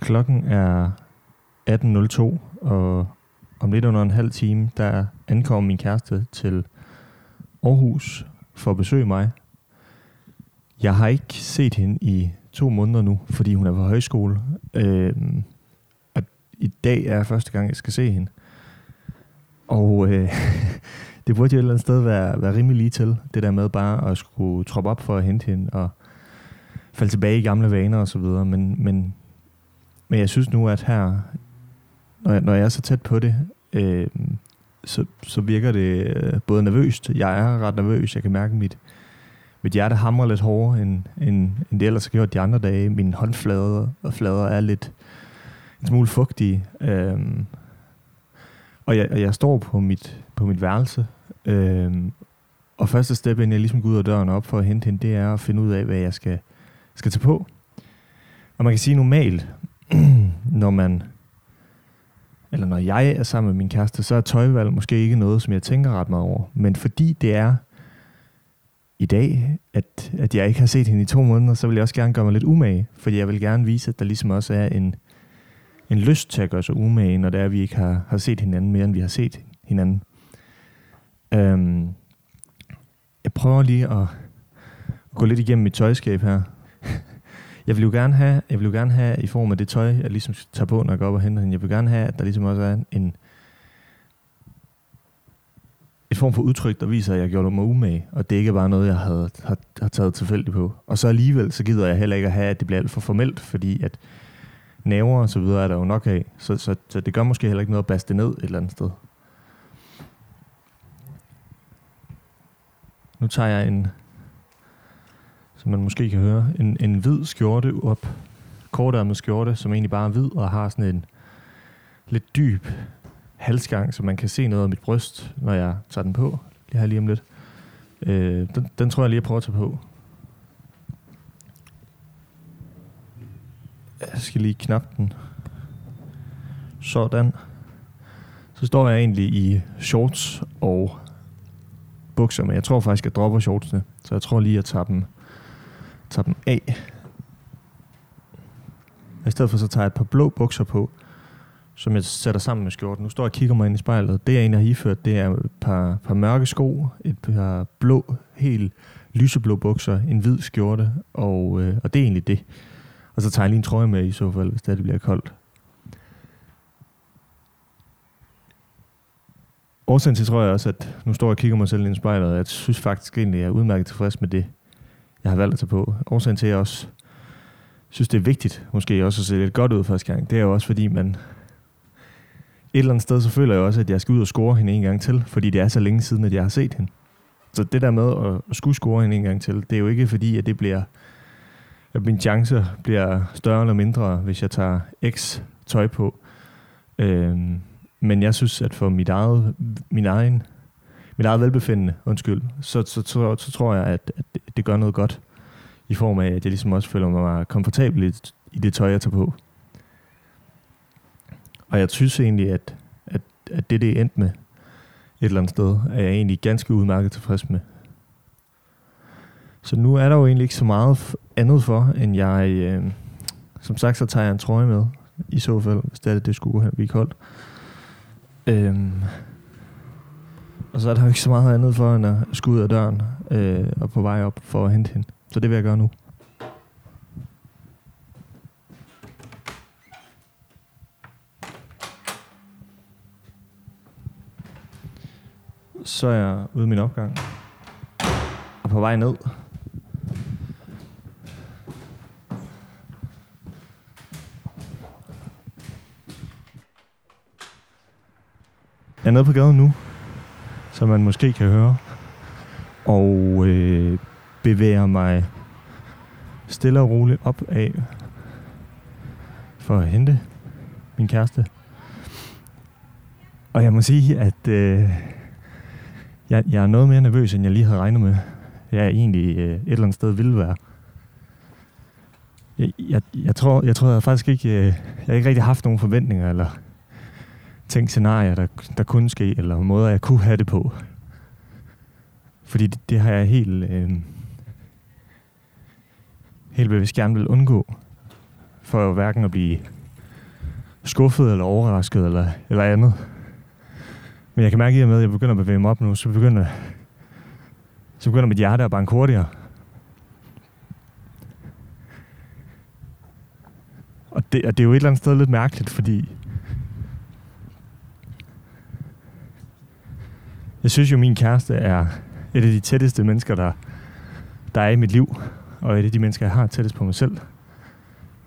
Klokken er 18.02, og om lidt under en halv time, der ankommer min kæreste til Aarhus for at besøge mig. Jeg har ikke set hende i to måneder nu, fordi hun er på højskole. Øh, og i dag er første gang, jeg skal se hende. Og øh, det burde jo et eller andet sted være, være rimelig lige til, det der med bare at skulle troppe op for at hente hende og falde tilbage i gamle vaner og så videre. Men, men, men jeg synes nu, at her, når jeg, når jeg er så tæt på det, øh, så, så virker det øh, både nervøst. Jeg er ret nervøs. Jeg kan mærke, at mit, mit hjerte hamrer lidt hårdere, end, end, end det ellers har gjort de andre dage. Mine håndflader og flader er lidt en smule fugtige. Øh, og jeg, og jeg står på mit, på mit værelse, øh, og første step, inden jeg ligesom går ud af døren op for at hente hende, det er at finde ud af, hvad jeg skal, skal tage på. Og man kan sige normalt, når man eller når jeg er sammen med min kæreste, så er tøjvalg måske ikke noget, som jeg tænker ret meget over. Men fordi det er i dag, at, at jeg ikke har set hende i to måneder, så vil jeg også gerne gøre mig lidt umage. Fordi jeg vil gerne vise, at der ligesom også er en, en lyst til at gøre sig umage, når det er, at vi ikke har, har set hinanden mere, end vi har set hinanden. Øhm, jeg prøver lige at gå lidt igennem mit tøjskab her. jeg vil jo gerne have, jeg vil jo gerne have i form af det tøj, jeg ligesom tager på, når jeg går op og henter hende. Jeg vil gerne have, at der ligesom også er en, et form for udtryk, der viser, at jeg gjorde mig umage, og det ikke bare noget, jeg havde, har, har taget tilfældigt på. Og så alligevel, så gider jeg heller ikke at have, at det bliver alt for formelt, fordi at næver og så videre er der jo nok af. Så, så, så det gør måske heller ikke noget at baste ned et eller andet sted. Nu tager jeg en, som man måske kan høre, en, en hvid skjorte op. Kortærmet skjorte, som egentlig bare er hvid og har sådan en lidt dyb halsgang, så man kan se noget af mit bryst, når jeg tager den på. Det her lige om lidt. Øh, den, den tror jeg lige, jeg prøver at tage på. Jeg skal lige knappe den. Sådan. Så står jeg egentlig i shorts og bukser, men jeg tror faktisk, jeg dropper shortsene. Så jeg tror lige, at tager dem, tager dem af. I stedet for så tager jeg et par blå bukser på, som jeg sætter sammen med skjorten. Nu står jeg og kigger mig ind i spejlet. Det jeg egentlig har iført, det er et par, par mørke sko, et par blå, helt lyseblå bukser, en hvid skjorte, og, øh, og det er egentlig det. Og så tager jeg lige en trøje med i så fald, hvis det, bliver koldt. Årsagen til tror jeg også, at nu står jeg og kigger mig selv ind i spejlet, og jeg synes faktisk egentlig, at jeg er udmærket tilfreds med det, jeg har valgt at tage på. Årsagen til, at jeg også synes, det er vigtigt, måske også at se lidt godt ud første gang, det er jo også, fordi man et eller andet sted, så føler jeg også, at jeg skal ud og score hende en gang til, fordi det er så længe siden, at jeg har set hende. Så det der med at skulle score hende en gang til, det er jo ikke fordi, at det bliver at mine chancer bliver større eller mindre, hvis jeg tager X tøj på. Øhm, men jeg synes, at for mit eget, min egen, mit eget velbefindende, undskyld, så, så, så, så tror jeg, at, at det gør noget godt i form af, at jeg ligesom også føler mig komfortabel i, i det tøj, jeg tager på. Og jeg synes egentlig, at, at, at det, det endte med et eller andet sted, er jeg egentlig ganske udmærket tilfreds med. Så nu er der jo egentlig ikke så meget andet for, end jeg... Øh, som sagt, så tager jeg en trøje med, i så fald, hvis det er det, det skulle blive koldt. Øhm, og så er der jo ikke så meget andet for, end at skulle ud af døren øh, og på vej op for at hente hende. Så det vil jeg gøre nu. Så er jeg ude min opgang. Og på vej ned. Jeg er nede på gaden nu, som man måske kan høre. Og øh, bevæger mig stille og roligt op af for at hente min kæreste. Og jeg må sige, at øh, jeg, jeg er noget mere nervøs, end jeg lige havde regnet med. Jeg er egentlig øh, et eller andet sted ville være. Jeg, jeg, jeg, tror, jeg tror jeg faktisk ikke, øh, jeg har ikke rigtig haft nogen forventninger, eller tænkt scenarier, der, der kunne ske, eller måder, jeg kunne have det på. Fordi det, det har jeg helt, øh, helt bevidst gerne vil undgå, for hverken at blive skuffet eller overrasket eller, eller andet. Men jeg kan mærke, at jeg begynder at bevæge mig op nu, så begynder, så begynder mit hjerte at banke hurtigere. Og det, og det er jo et eller andet sted lidt mærkeligt, fordi jeg synes jo, min kæreste er et af de tætteste mennesker, der, der er i mit liv, og et af de mennesker, jeg har tættest på mig selv.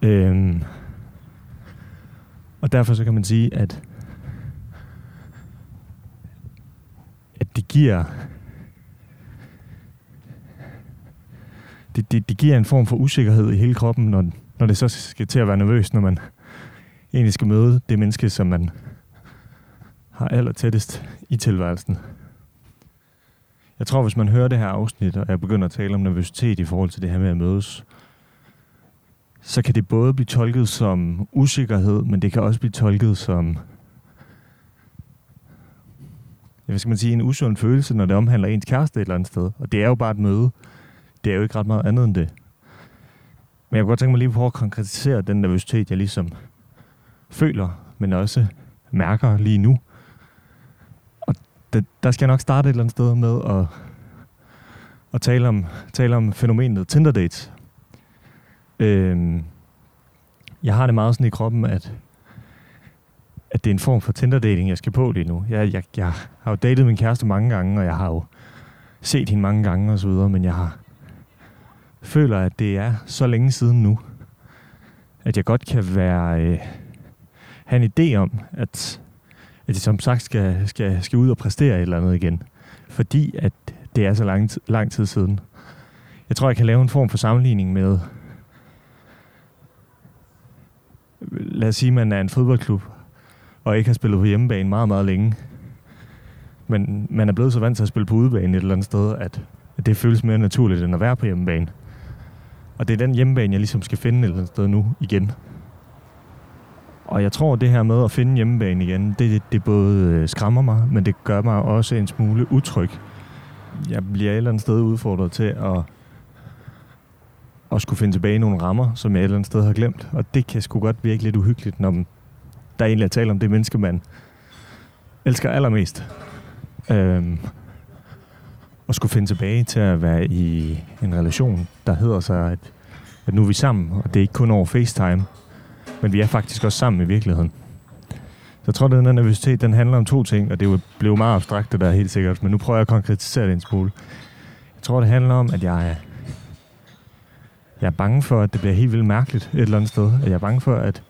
Øhm, og derfor så kan man sige, at, at det giver det, det, det giver en form for usikkerhed i hele kroppen, når, når det så skal til at være nervøs, når man egentlig skal møde det menneske, som man har aller tættest i tilværelsen. Jeg tror, hvis man hører det her afsnit, og jeg begynder at tale om nervøsitet i forhold til det her med at mødes, så kan det både blive tolket som usikkerhed, men det kan også blive tolket som hvad skal man sige, en usund følelse, når det omhandler ens kæreste et eller andet sted. Og det er jo bare et møde. Det er jo ikke ret meget andet end det. Men jeg kunne godt tænke mig lige på at konkretisere den nervøsitet, jeg ligesom føler, men også mærker lige nu. Det, der skal jeg nok starte et eller andet sted med at, at tale, om, tale om fænomenet Tinder dates. Øhm, jeg har det meget sådan i kroppen, at, at det er en form for Tinder-dating, jeg skal på lige nu. Jeg, jeg, jeg har jo datet min kæreste mange gange, og jeg har jo set hende mange gange og så videre, men jeg har føler, at det er så længe siden nu, at jeg godt kan være øh, have en idé om, at, at de som sagt skal, skal, skal ud og præstere et eller andet igen. Fordi at det er så lang, lang tid siden. Jeg tror, jeg kan lave en form for sammenligning med, lad os sige, at man er en fodboldklub, og ikke har spillet på hjemmebane meget, meget længe. Men man er blevet så vant til at spille på udebane et eller andet sted, at, at det føles mere naturligt, end at være på hjemmebane. Og det er den hjemmebane, jeg ligesom skal finde et eller andet sted nu igen. Og jeg tror, det her med at finde hjemmebane igen, det, det både øh, skræmmer mig, men det gør mig også en smule utryg. Jeg bliver et eller andet sted udfordret til at, at skulle finde tilbage i nogle rammer, som jeg et eller andet sted har glemt. Og det kan sgu godt virke lidt uhyggeligt, når der egentlig er tale om det menneske, man elsker allermest. Øhm, og skulle finde tilbage til at være i en relation, der hedder sig, at, at nu er vi sammen, og det er ikke kun over FaceTime, men vi er faktisk også sammen i virkeligheden. Så jeg tror, at den her nervøsitet, den handler om to ting, og det blev meget abstrakt, det der helt sikkert, men nu prøver jeg at konkretisere det en smule. Jeg tror, det handler om, at jeg er, jeg er bange for, at det bliver helt vildt mærkeligt et eller andet sted. At jeg er bange for, at...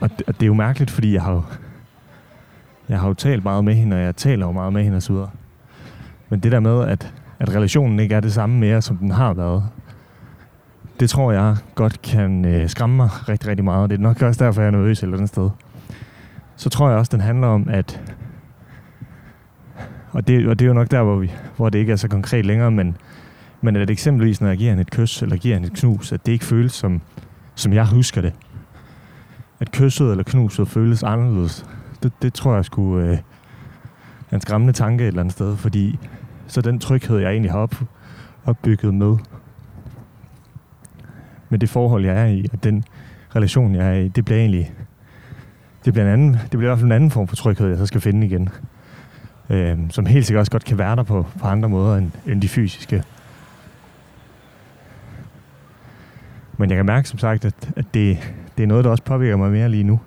Og det, og det er jo mærkeligt, fordi jeg har jo jeg har jo talt meget med hende, og jeg taler jo meget med hende osv. Men det der med, at, at relationen ikke er det samme mere, som den har været, det tror jeg godt kan øh, skræmme mig rigtig, rigtig meget. Det er nok også derfor, jeg er nervøs et eller andet sted. Så tror jeg også, den handler om, at... Og det, og det er jo nok der, hvor, vi, hvor det ikke er så konkret længere, men, men at eksempelvis, når jeg giver hende et kys, eller giver hende et knus, at det ikke føles som, som jeg husker det. At kysset eller knuset føles anderledes, det, det tror jeg skulle øh, er en skræmmende tanke et eller andet sted, fordi så den tryghed, jeg egentlig har op, opbygget med, med det forhold, jeg er i, og den relation, jeg er i, det bliver egentlig, det bliver, en anden, det bliver i hvert fald en anden form for tryghed, jeg så skal finde igen. Øh, som helt sikkert også godt kan være der på, på andre måder end, end de fysiske. Men jeg kan mærke som sagt, at, at det, det er noget, der også påvirker mig mere lige nu.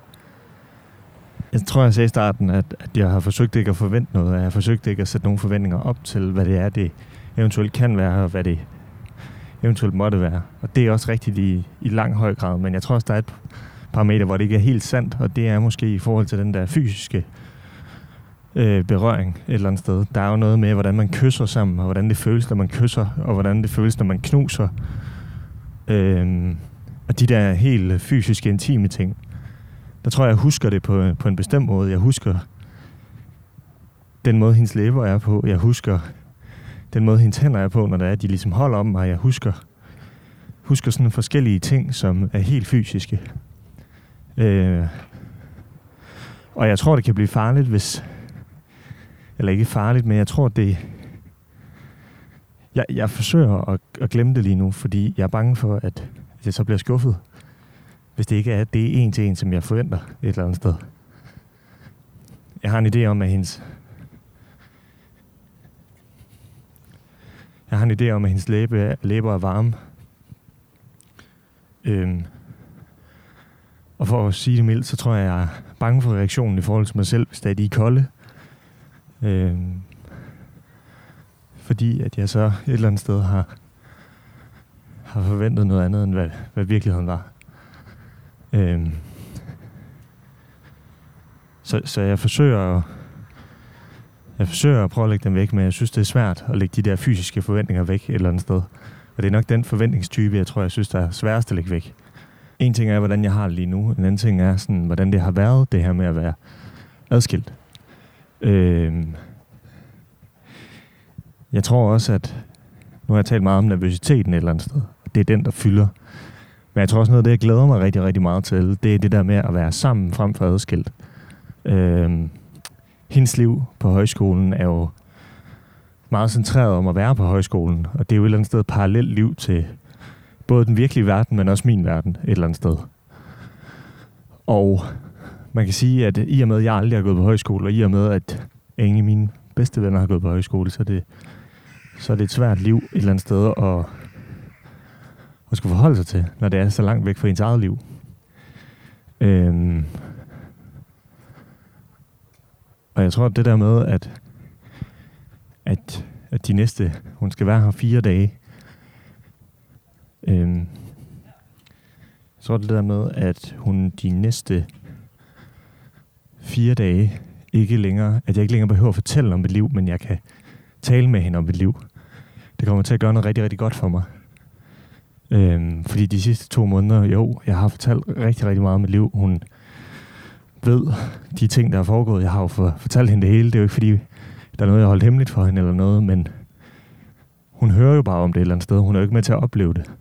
Jeg tror, jeg sagde i starten, at, at jeg har forsøgt ikke at forvente noget. Jeg har forsøgt ikke at sætte nogle forventninger op til, hvad det er, det eventuelt kan være, og hvad det eventuelt måtte være. Og det er også rigtigt i, i lang høj grad, men jeg tror også, der er et parameter, hvor det ikke er helt sandt, og det er måske i forhold til den der fysiske øh, berøring et eller andet sted. Der er jo noget med, hvordan man kysser sammen, og hvordan det føles, når man kysser, og hvordan det føles, når man knuser. Øh, og de der helt fysiske, intime ting der tror jeg, jeg husker det på, på en bestemt måde. Jeg husker den måde, hendes læber er på. Jeg husker den måde, hendes hænder er på, når det er, de ligesom holder om mig. Jeg husker, husker sådan forskellige ting, som er helt fysiske. Øh, og jeg tror, det kan blive farligt, hvis... Eller ikke farligt, men jeg tror, det... Jeg, jeg forsøger at, at glemme det lige nu, fordi jeg er bange for, at jeg så bliver skuffet hvis det ikke er det en til en, som jeg forventer et eller andet sted. Jeg har en idé om, at hendes... Jeg har en idé om, at hendes læbe, læber er varme. Øhm, og for at sige det mildt, så tror jeg, jeg er bange for reaktionen i forhold til mig selv, hvis det er de er kolde. Øhm, fordi at jeg så et eller andet sted har, har forventet noget andet, end hvad, hvad virkeligheden var. Øhm, så, så jeg forsøger at, jeg forsøger at prøve at lægge dem væk, men jeg synes, det er svært at lægge de der fysiske forventninger væk et eller andet sted. Og det er nok den forventningstype, jeg tror, jeg synes, der er sværest at lægge væk. En ting er, hvordan jeg har det lige nu. En anden ting er, sådan, hvordan det har været, det her med at være adskilt. Øhm, jeg tror også, at nu har jeg talt meget om nervøsiteten et eller andet sted. Det er den, der fylder. Men jeg tror også noget af det, jeg glæder mig rigtig, rigtig meget til, det er det der med at være sammen frem for adskilt. Øhm, hendes liv på højskolen er jo meget centreret om at være på højskolen, og det er jo et eller andet sted et parallelt liv til både den virkelige verden, men også min verden et eller andet sted. Og man kan sige, at i og med, at jeg aldrig har gået på højskole, og i og med, at ingen af mine bedste venner har gået på højskole, så er det, så er det et svært liv et eller andet sted at, at skulle forholde sig til, når det er så langt væk fra ens eget liv. Øhm, og jeg tror, at det der med, at, at, at de næste, hun skal være her fire dage, øhm, jeg tror, det der med, at hun de næste fire dage ikke længere, at jeg ikke længere behøver at fortælle om mit liv, men jeg kan tale med hende om mit liv. Det kommer til at gøre noget rigtig, rigtig godt for mig. Øhm, fordi de sidste to måneder, jo, jeg har fortalt rigtig, rigtig meget om mit liv. Hun ved de ting, der er foregået. Jeg har jo fortalt hende det hele. Det er jo ikke, fordi der er noget, jeg har holdt hemmeligt for hende eller noget, men hun hører jo bare om det et eller andet sted. Hun er jo ikke med til at opleve det.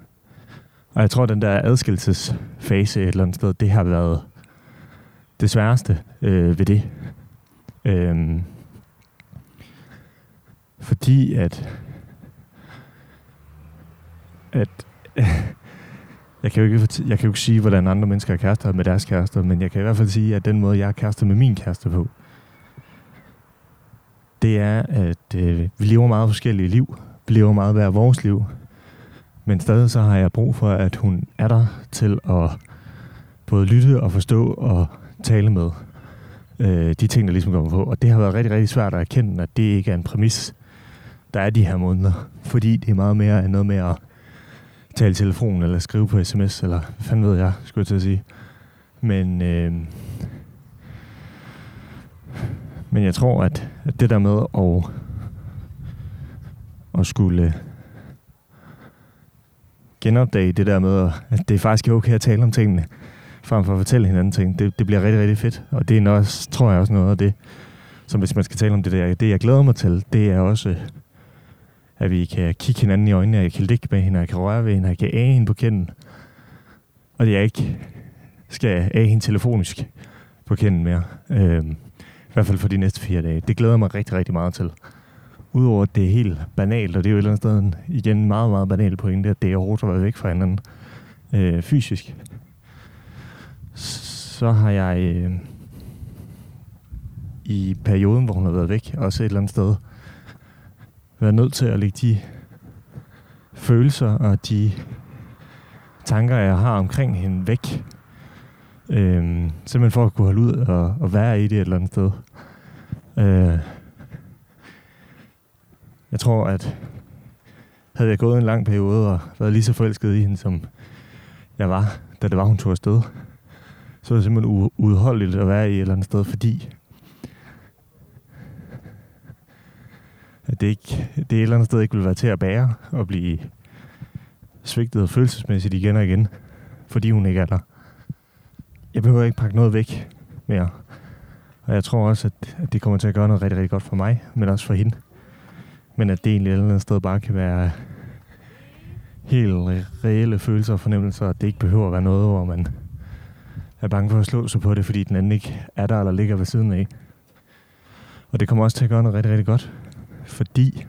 Og jeg tror, at den der adskillelsesfase et eller andet sted, det har været det sværeste øh, ved det. Øhm, fordi at at jeg kan, jo ikke, jeg kan jo ikke sige, hvordan andre mennesker er kærester med deres kærester, men jeg kan i hvert fald sige, at den måde, jeg er kærester med min kæreste på, det er, at øh, vi lever meget forskellige liv. Vi lever meget hver vores liv. Men stadig så har jeg brug for, at hun er der til at både lytte og forstå og tale med øh, de ting, der ligesom kommer på. Og det har været rigtig, rigtig svært at erkende, at det ikke er en præmis, der er de her måneder. Fordi det er meget mere end noget med at tale i telefon, eller skrive på sms, eller hvad fanden ved jeg, skulle jeg til at sige. Men, øh, men jeg tror, at, at det der med at, at skulle genopdage det der med, at det er faktisk okay at tale om tingene, frem for at fortælle hinanden ting, det, det bliver rigtig, rigtig fedt. Og det er også, tror jeg også noget af det, som hvis man skal tale om det der, det jeg glæder mig til, det er også at vi kan kigge hinanden i øjnene, og jeg kan ligge med hende, og jeg kan røre ved hende, og jeg kan æge hende på kinden. Og det jeg ikke skal af hende telefonisk på kinden mere. Øh, I hvert fald for de næste fire dage. Det glæder jeg mig rigtig, rigtig meget til. Udover at det er helt banalt, og det er jo et eller andet sted en, igen meget, meget banalt pointe, at det er hårdt at være væk fra hinanden øh, fysisk. Så har jeg øh, i perioden, hvor hun har været væk, også et eller andet sted, været nødt til at lægge de følelser og de tanker, jeg har omkring hende væk. Øhm, simpelthen for at kunne holde ud og, og være i det et eller andet sted. Øh, jeg tror, at havde jeg gået en lang periode og været lige så forelsket i hende, som jeg var, da det var, hun tog afsted, så er det simpelthen uudholdeligt at være i et eller andet sted, fordi at det, ikke, det et eller andet sted ikke vil være til at bære og blive svigtet følelsesmæssigt igen og igen, fordi hun ikke er der. Jeg behøver ikke pakke noget væk mere. Og jeg tror også, at, at det kommer til at gøre noget rigtig, rigtig godt for mig, men også for hende. Men at det egentlig et eller andet sted bare kan være helt reelle følelser og fornemmelser, at det ikke behøver at være noget, hvor man er bange for at slå sig på det, fordi den anden ikke er der eller ligger ved siden af. Og det kommer også til at gøre noget rigtig, rigtig godt fordi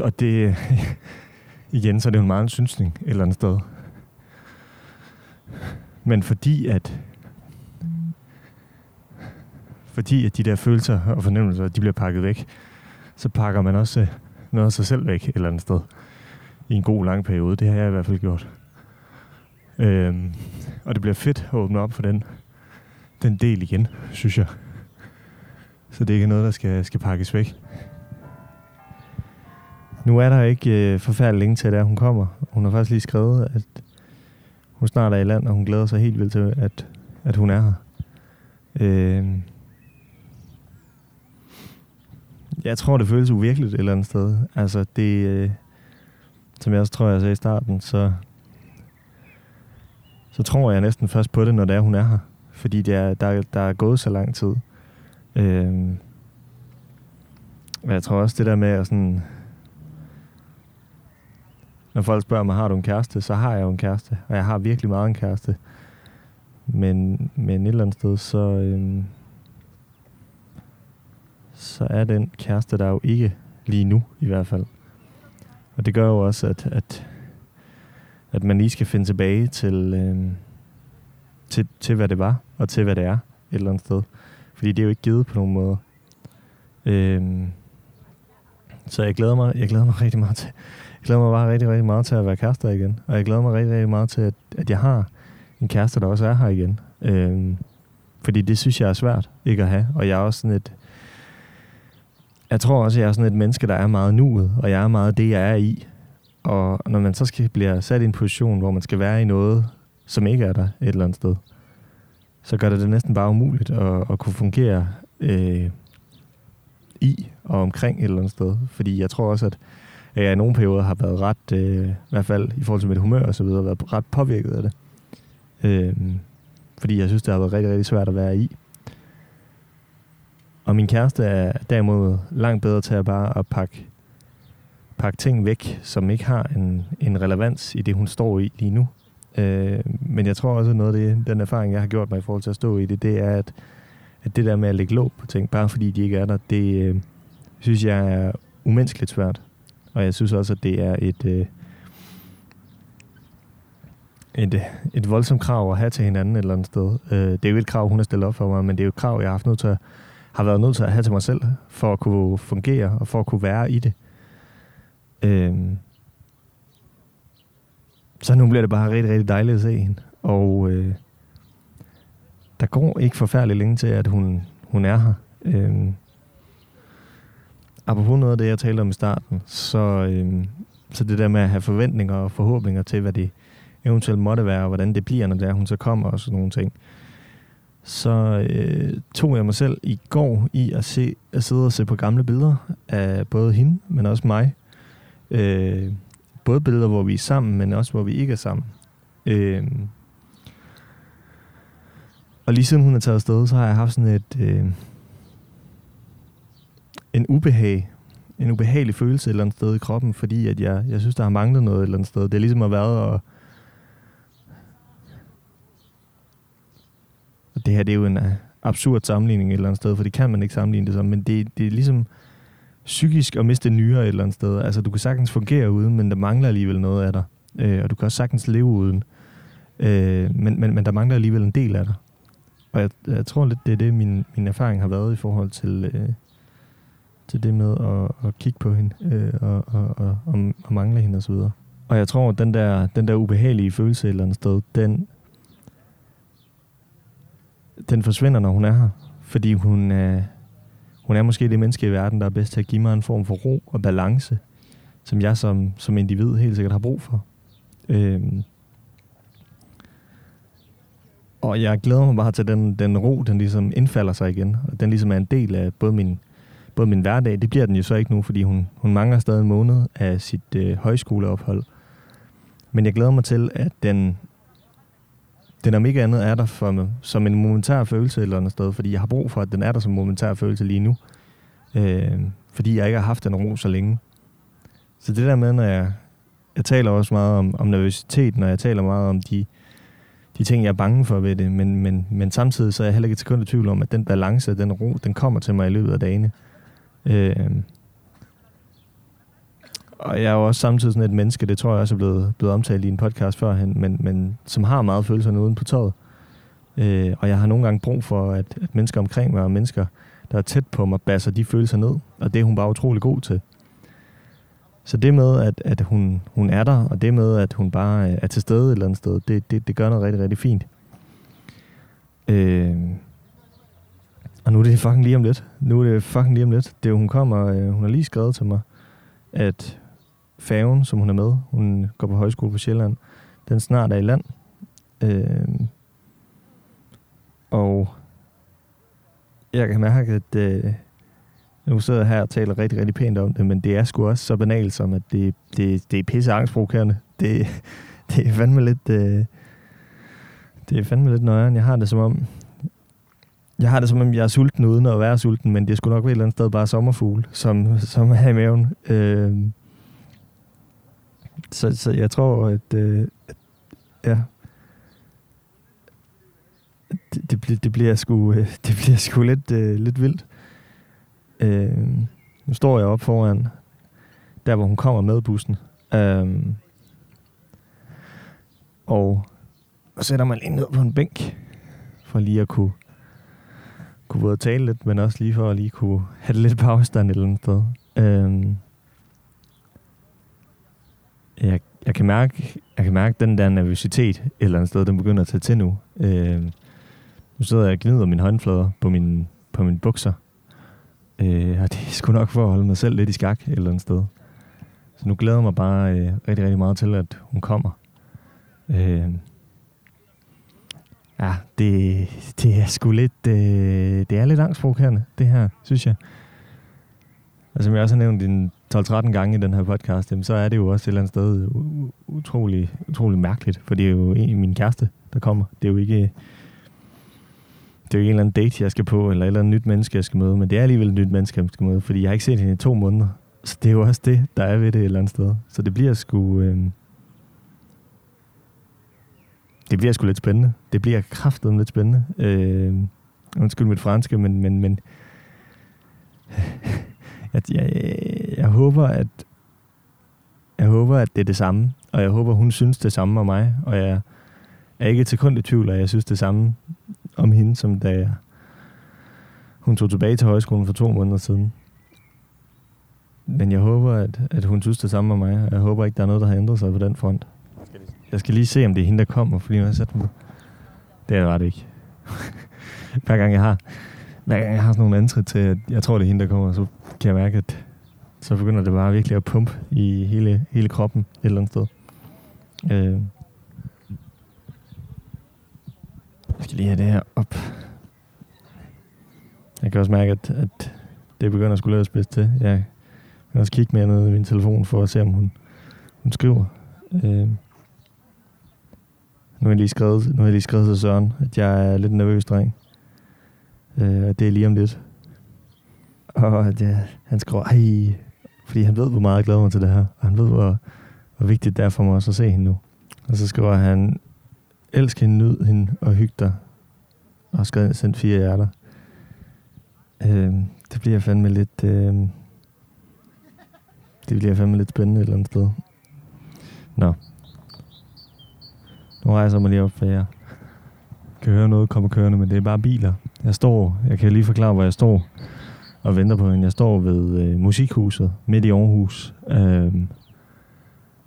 og det igen, så er det jo en meget en synsning et eller andet sted. Men fordi at fordi at de der følelser og fornemmelser, de bliver pakket væk, så pakker man også noget af sig selv væk et eller andet sted. I en god lang periode. Det har jeg i hvert fald gjort. Øhm, og det bliver fedt at åbne op for den, den del igen, synes jeg. Så det er ikke noget, der skal, skal pakkes væk. Nu er der ikke øh, forfærdeligt længe til, at hun kommer. Hun har faktisk lige skrevet, at hun snart er i land, og hun glæder sig helt vildt til, at, at hun er her. Øh, jeg tror, det føles uvirkeligt et eller andet sted. Altså, det... Øh, som jeg også tror, jeg sagde i starten, så... Så tror jeg næsten først på det, når det er, hun er her. Fordi det er, der, der er gået så lang tid. Øh, og jeg tror også, det der med at sådan når folk spørger mig, har du en kæreste, så har jeg jo en kæreste. Og jeg har virkelig meget en kæreste. Men, men et eller andet sted, så, øhm, så er den kæreste der jo ikke lige nu, i hvert fald. Og det gør jo også, at, at, at man lige skal finde tilbage til, øhm, til, til, hvad det var, og til, hvad det er et eller andet sted. Fordi det er jo ikke givet på nogen måde. Øhm, så jeg glæder mig, jeg glæder mig rigtig meget til, jeg glæder mig bare rigtig, rigtig meget til at være kærester igen. Og jeg glæder mig rigtig, rigtig meget til, at, at jeg har en kæreste, der også er her igen. Øhm, fordi det synes jeg er svært ikke at have. Og jeg er også sådan et... Jeg tror også, jeg er sådan et menneske, der er meget nuet, og jeg er meget det, jeg er i. Og når man så skal blive sat i en position, hvor man skal være i noget, som ikke er der et eller andet sted, så gør det det næsten bare umuligt at, at kunne fungere øh, i og omkring et eller andet sted. Fordi jeg tror også, at jeg i nogle perioder har været ret, øh, i hvert fald i forhold til mit humør og så videre, været ret påvirket af det. Øh, fordi jeg synes, det har været rigtig, rigtig svært at være i. Og min kæreste er derimod langt bedre til at bare at pakke, pakke ting væk, som ikke har en, en relevans i det, hun står i lige nu. Øh, men jeg tror også, at noget af det, den erfaring, jeg har gjort mig i forhold til at stå i det, det er, at, at det der med at lægge låg på ting, bare fordi de ikke er der, det øh, synes jeg er umenneskeligt svært. Og jeg synes også, at det er et, øh, et, et voldsomt krav at have til hinanden et eller andet sted. Øh, det er jo et krav, hun har stillet op for mig, men det er jo et krav, jeg har haft nødt til at, har været nødt til at have til mig selv, for at kunne fungere og for at kunne være i det. Øh, så nu bliver det bare rigtig, rigtig dejligt at se hende. Og øh, der går ikke forfærdeligt længe til, at hun, hun er her. Øh, apropos noget af det, jeg talte om i starten, så, øh, så det der med at have forventninger og forhåbninger til, hvad det eventuelt måtte være, og hvordan det bliver, når det er, hun så kommer og sådan nogle ting. Så øh, tog jeg mig selv i går i at, se, at sidde og se på gamle billeder af både hende, men også mig. Øh, både billeder, hvor vi er sammen, men også hvor vi ikke er sammen. Øh, og lige siden hun er taget afsted, så har jeg haft sådan et... Øh, en ubehag, en ubehagelig følelse et eller andet sted i kroppen, fordi at jeg, jeg synes, der har manglet noget et eller andet sted. Det er ligesom at være og, og det her det er jo en øh, absurd sammenligning et eller andet sted, for det kan man ikke sammenligne det som, men det, det er ligesom psykisk at miste nyere et eller andet sted. Altså, du kan sagtens fungere uden, men der mangler alligevel noget af dig. Øh, og du kan også sagtens leve uden. Øh, men, men, men der mangler alligevel en del af dig. Og jeg, jeg tror lidt, det er det, min, min erfaring har været i forhold til, øh, til det med at, at kigge på hende øh, og, og, og, og, og mangle hende osv. Og, og jeg tror, at den der, den der ubehagelige følelse et eller andet sted, den, den forsvinder, når hun er her. Fordi hun, øh, hun er måske det menneske i verden, der er bedst til at give mig en form for ro og balance, som jeg som, som individ helt sikkert har brug for. Øhm, og jeg glæder mig bare til den, den ro, den ligesom indfalder sig igen. Og den ligesom er en del af både min, både min hverdag, det bliver den jo så ikke nu, fordi hun, hun mangler stadig en måned af sit øh, højskoleophold. Men jeg glæder mig til, at den, den om ikke andet er der for mig, som en momentær følelse et eller andet sted, fordi jeg har brug for, at den er der som momentær følelse lige nu. Øh, fordi jeg ikke har haft den ro så længe. Så det der med, når jeg, jeg taler også meget om, om nervøsitet, når jeg taler meget om de, de ting, jeg er bange for ved det, men, men, men samtidig så er jeg heller ikke et sekund i tvivl om, at den balance, den ro, den kommer til mig i løbet af dagene. Øh, og jeg er jo også samtidig sådan et menneske, det tror jeg også er blevet, blevet omtalt i en podcast førhen, men, men som har meget følelserne uden på tøjet. Øh, og jeg har nogle gange brug for, at, at mennesker omkring mig, og mennesker, der er tæt på mig, basser de følelser ned. Og det er hun bare utrolig god til. Så det med, at, at hun, hun er der, og det med, at hun bare øh, er til stede et eller andet sted, det, det, det gør noget rigtig, rigtig fint. Øh, og nu er det fucking lige om lidt. Nu er det fucking lige om lidt. Det er, hun kommer, øh, hun har lige skrevet til mig, at færgen, som hun er med, hun går på højskole på Sjælland, den snart er i land. Øh, og jeg kan mærke, at øh, nu sidder jeg her og taler rigtig, rigtig pænt om det, men det er sgu også så banalt som, at det, det, det er pisse angstprovokerende. Det, det er fandme lidt... Øh, det er fandme lidt nøjeren. Jeg har det som om... Jeg har det som om, jeg er sulten uden at være sulten, men det skulle nok være et eller andet sted bare sommerfugl, som, som er i maven. Øh, så, så jeg tror, at, øh, at ja, det, det, bliver, det bliver sgu, øh, det bliver sgu lidt, øh, lidt vildt. Øh, nu står jeg op foran, der hvor hun kommer med bussen. Øh, og, og sætter mig lige ned på en bænk, for lige at kunne, kunne både tale lidt, men også lige for at lige kunne have det lidt på afstand et eller andet sted. Øh, jeg, jeg kan mærke, jeg kan mærke den der nervøsitet et eller andet sted, den begynder at tage til nu. Øh, nu sidder jeg og gnider mine håndflader på min, på mine bukser. Øh, og det er sgu nok for at holde mig selv lidt i skak et eller andet sted. Så nu glæder jeg mig bare øh, rigtig, rigtig meget til, at hun kommer. Øh, ja, det, det er sgu lidt, øh, det er lidt angstprovokerende, det her, synes jeg. Og som jeg også har nævnt en 12-13 gange i den her podcast, jamen, så er det jo også et eller andet sted utrolig, utrolig mærkeligt, for det er jo en min kæreste, der kommer. Det er jo ikke det er jo en eller anden date, jeg skal på, eller et eller andet nyt menneske, jeg skal møde, men det er alligevel et nyt menneske, jeg skal møde, fordi jeg har ikke set hende i to måneder. Så det er jo også det, der er ved det et eller andet sted. Så det bliver sgu... Øh, det bliver sgu lidt spændende. Det bliver kraftet lidt spændende. Øh, undskyld mit franske, men, men, men jeg, jeg, jeg håber, at jeg håber, at det er det samme, og jeg håber, hun synes det samme om mig, og jeg er ikke til kun i tvivl, at jeg synes det samme om hende, som da jeg, hun tog tilbage til højskolen for to måneder siden. Men jeg håber, at, at hun synes det samme om mig. Jeg håber ikke, der er noget, der har ændret sig på den front. Jeg skal lige se, om det er hende, der kommer, fordi jeg har sat mig... Det er det ret ikke. hver gang jeg har hver gang jeg har sådan nogle antrit til, at jeg tror, det er hende, der kommer, så kan jeg mærke, at så begynder det bare virkelig at pumpe i hele, hele kroppen et eller andet sted. Øh, Jeg skal lige have det her op. Jeg kan også mærke, at, at det begynder at skulle laves bedst til. Jeg kan også kigge mere ned i min telefon for at se, om hun, hun skriver. Øh, nu har jeg lige skrevet, nu har jeg lige skrevet til Søren, at jeg er lidt nervøs, dreng. Øh, det er lige om lidt. Og det, han skriver, ej, fordi han ved, hvor meget jeg glæder mig til det her. Og han ved, hvor, hvor vigtigt det er for mig også at se hende nu. Og så skriver han, elsk hende, nyd hende og hyg dig. Og skrevet sendt fire hjerter. Øh, det bliver fandme lidt... Øh, det bliver fandme lidt spændende et eller andet sted. Nå. Nu rejser jeg mig lige op, for jer. kan høre noget komme kørende, men det er bare biler. Jeg står, jeg kan lige forklare, hvor jeg står og venter på hende. Jeg står ved øh, musikhuset midt i Aarhus. Øh,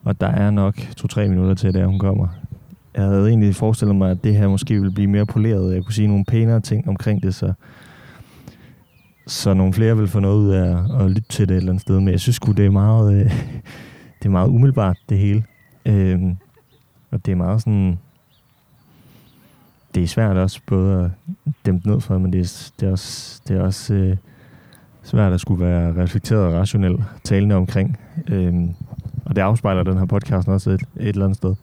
og der er nok to-tre minutter til, at hun kommer. Jeg havde egentlig forestillet mig, at det her måske ville blive mere poleret. Jeg kunne sige nogle pænere ting omkring det, så, så nogle flere vil få noget ud af at lytte til det et eller andet sted. Men jeg synes det er meget, øh, det er meget umiddelbart, det hele. Øh, og det er meget sådan... Det er svært også både at dæmpe ned for, men det er, det er også, det er også øh, svært at skulle være reflekteret og rationelt talende omkring. Øhm, og det afspejler den her podcast også et, et eller andet sted.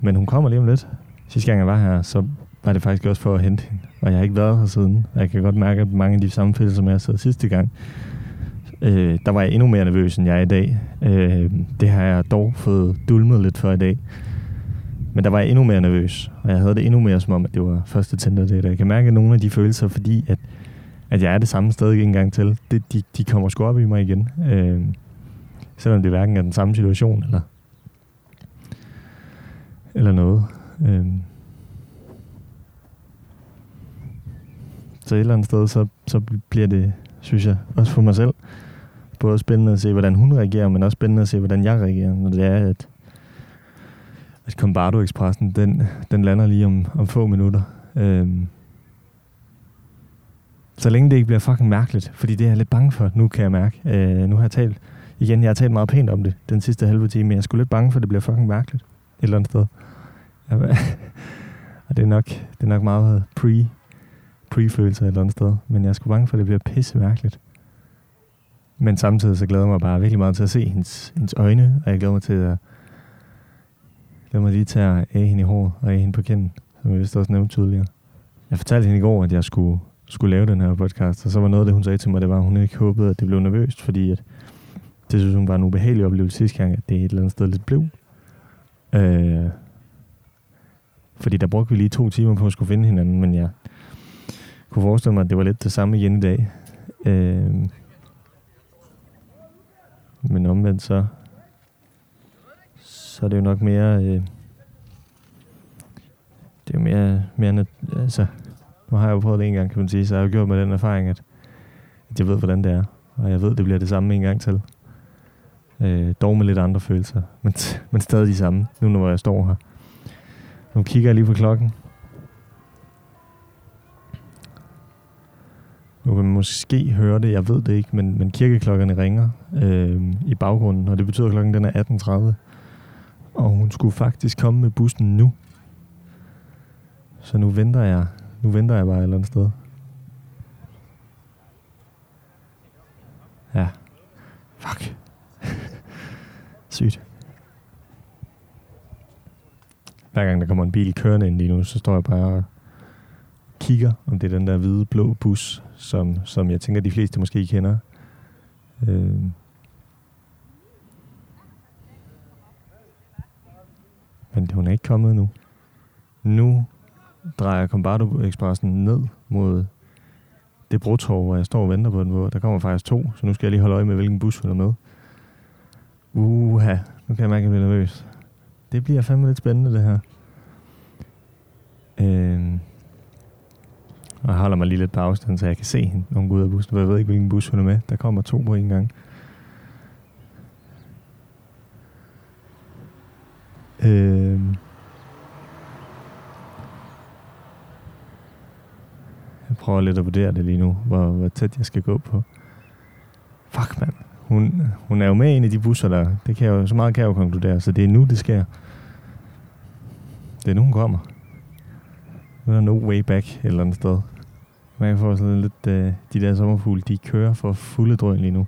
Men hun kommer lige om lidt. Sidste gang jeg var her, så var det faktisk også for at hente hende. Og jeg har ikke været her siden. Jeg kan godt mærke, at mange af de samme følelser, som jeg sad sidste gang, øh, der var jeg endnu mere nervøs, end jeg er i dag. Øh, det har jeg dog fået dulmet lidt for i dag. Men der var jeg endnu mere nervøs, og jeg havde det endnu mere som om, at det var første Tinder date. Jeg kan mærke nogle af de følelser, fordi at, at jeg er det samme sted en gang til, det, de, de kommer sgu op i mig igen. Øh, Selvom det hverken er den samme situation, eller, eller noget. Øh. Så et eller andet sted, så, så bliver det, synes jeg, også for mig selv, både spændende at se, hvordan hun reagerer, men også spændende at se, hvordan jeg reagerer, når det er, at, at Combardo Expressen, den, den lander lige om, om få minutter. Øhm. Så længe det ikke bliver fucking mærkeligt, fordi det er jeg lidt bange for, nu kan jeg mærke. Øh, nu har jeg talt, igen, jeg har talt meget pænt om det den sidste halve time, men jeg er sgu lidt bange for, at det bliver fucking mærkeligt et eller andet sted. og det er nok, det er nok meget pre, pre-følelser et eller andet sted, men jeg er sgu bange for, at det bliver pisse mærkeligt. Men samtidig så glæder jeg mig bare virkelig meget til at se hendes, hendes øjne, og jeg glæder mig til at glæder mig lige til at æge hende i håret og æge hende på kinden, som jeg vist også nævnte tydeligere. Jeg fortalte hende i går, at jeg skulle, skulle lave den her podcast, og så var noget af det, hun sagde til mig, det var, at hun ikke håbede, at det blev nervøst, fordi at det synes hun var en ubehagelig oplevelse sidste gang, at det et eller andet sted lidt blev. Øh, fordi der brugte vi lige to timer på at skulle finde hinanden, men jeg kunne forestille mig, at det var lidt det samme igen i dag. Øh, men omvendt så, så er det jo nok mere, øh, det er jo mere, mere altså, nu har jeg jo prøvet det en gang, kan man sige, så jeg har gjort med den erfaring, at, at jeg ved, hvordan det er, og jeg ved, det bliver det samme en gang til. Øh, dog med lidt andre følelser, men, men stadig de samme, nu når jeg står her. Nu kigger jeg lige på klokken. Nu kan man måske høre det, jeg ved det ikke, men, men kirkeklokkerne ringer øh, i baggrunden, og det betyder, at klokken den er 18.30. Og hun skulle faktisk komme med bussen nu. Så nu venter jeg, nu venter jeg bare et eller andet sted. Ja. Fuck. Sygt. Hver gang der kommer en bil kørende ind lige nu, så står jeg bare og kigger, om det er den der hvide blå bus, som, som jeg tænker, de fleste måske kender. Øh. Men hun er ikke kommet nu. Nu drejer Combardo Expressen ned mod det brotorv, hvor jeg står og venter på den. Hvor der kommer faktisk to, så nu skal jeg lige holde øje med, hvilken bus hun er med. Uha, nu kan jeg mærke, at jeg bliver nervøs. Det bliver fandme lidt spændende, det her. Øh, Og jeg holder mig lige lidt på afstand, så jeg kan se hende, når hun går ud af bussen. For jeg ved ikke, hvilken bus hun er med. Der kommer to på en gang. Øhm. Jeg prøver lidt at vurdere det lige nu, hvor, hvor tæt jeg skal gå på. Fuck, mand. Hun, hun er jo med i en af de busser der. Det kan jeg jo, så meget kan jeg jo konkludere, så det er nu, det sker. Det er nu, hun kommer. Nu er der no way back et eller andet sted. Man kan få sådan lidt, uh, de der sommerfugle, de kører for fulde drøn lige nu.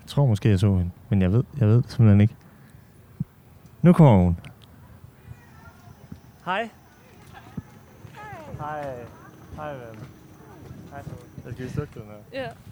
Jeg tror måske, jeg så hende, men jeg ved, jeg ved det simpelthen ikke. Nu kommer hun. Hej. Hej. Hej, ven. Hej. Jeg skal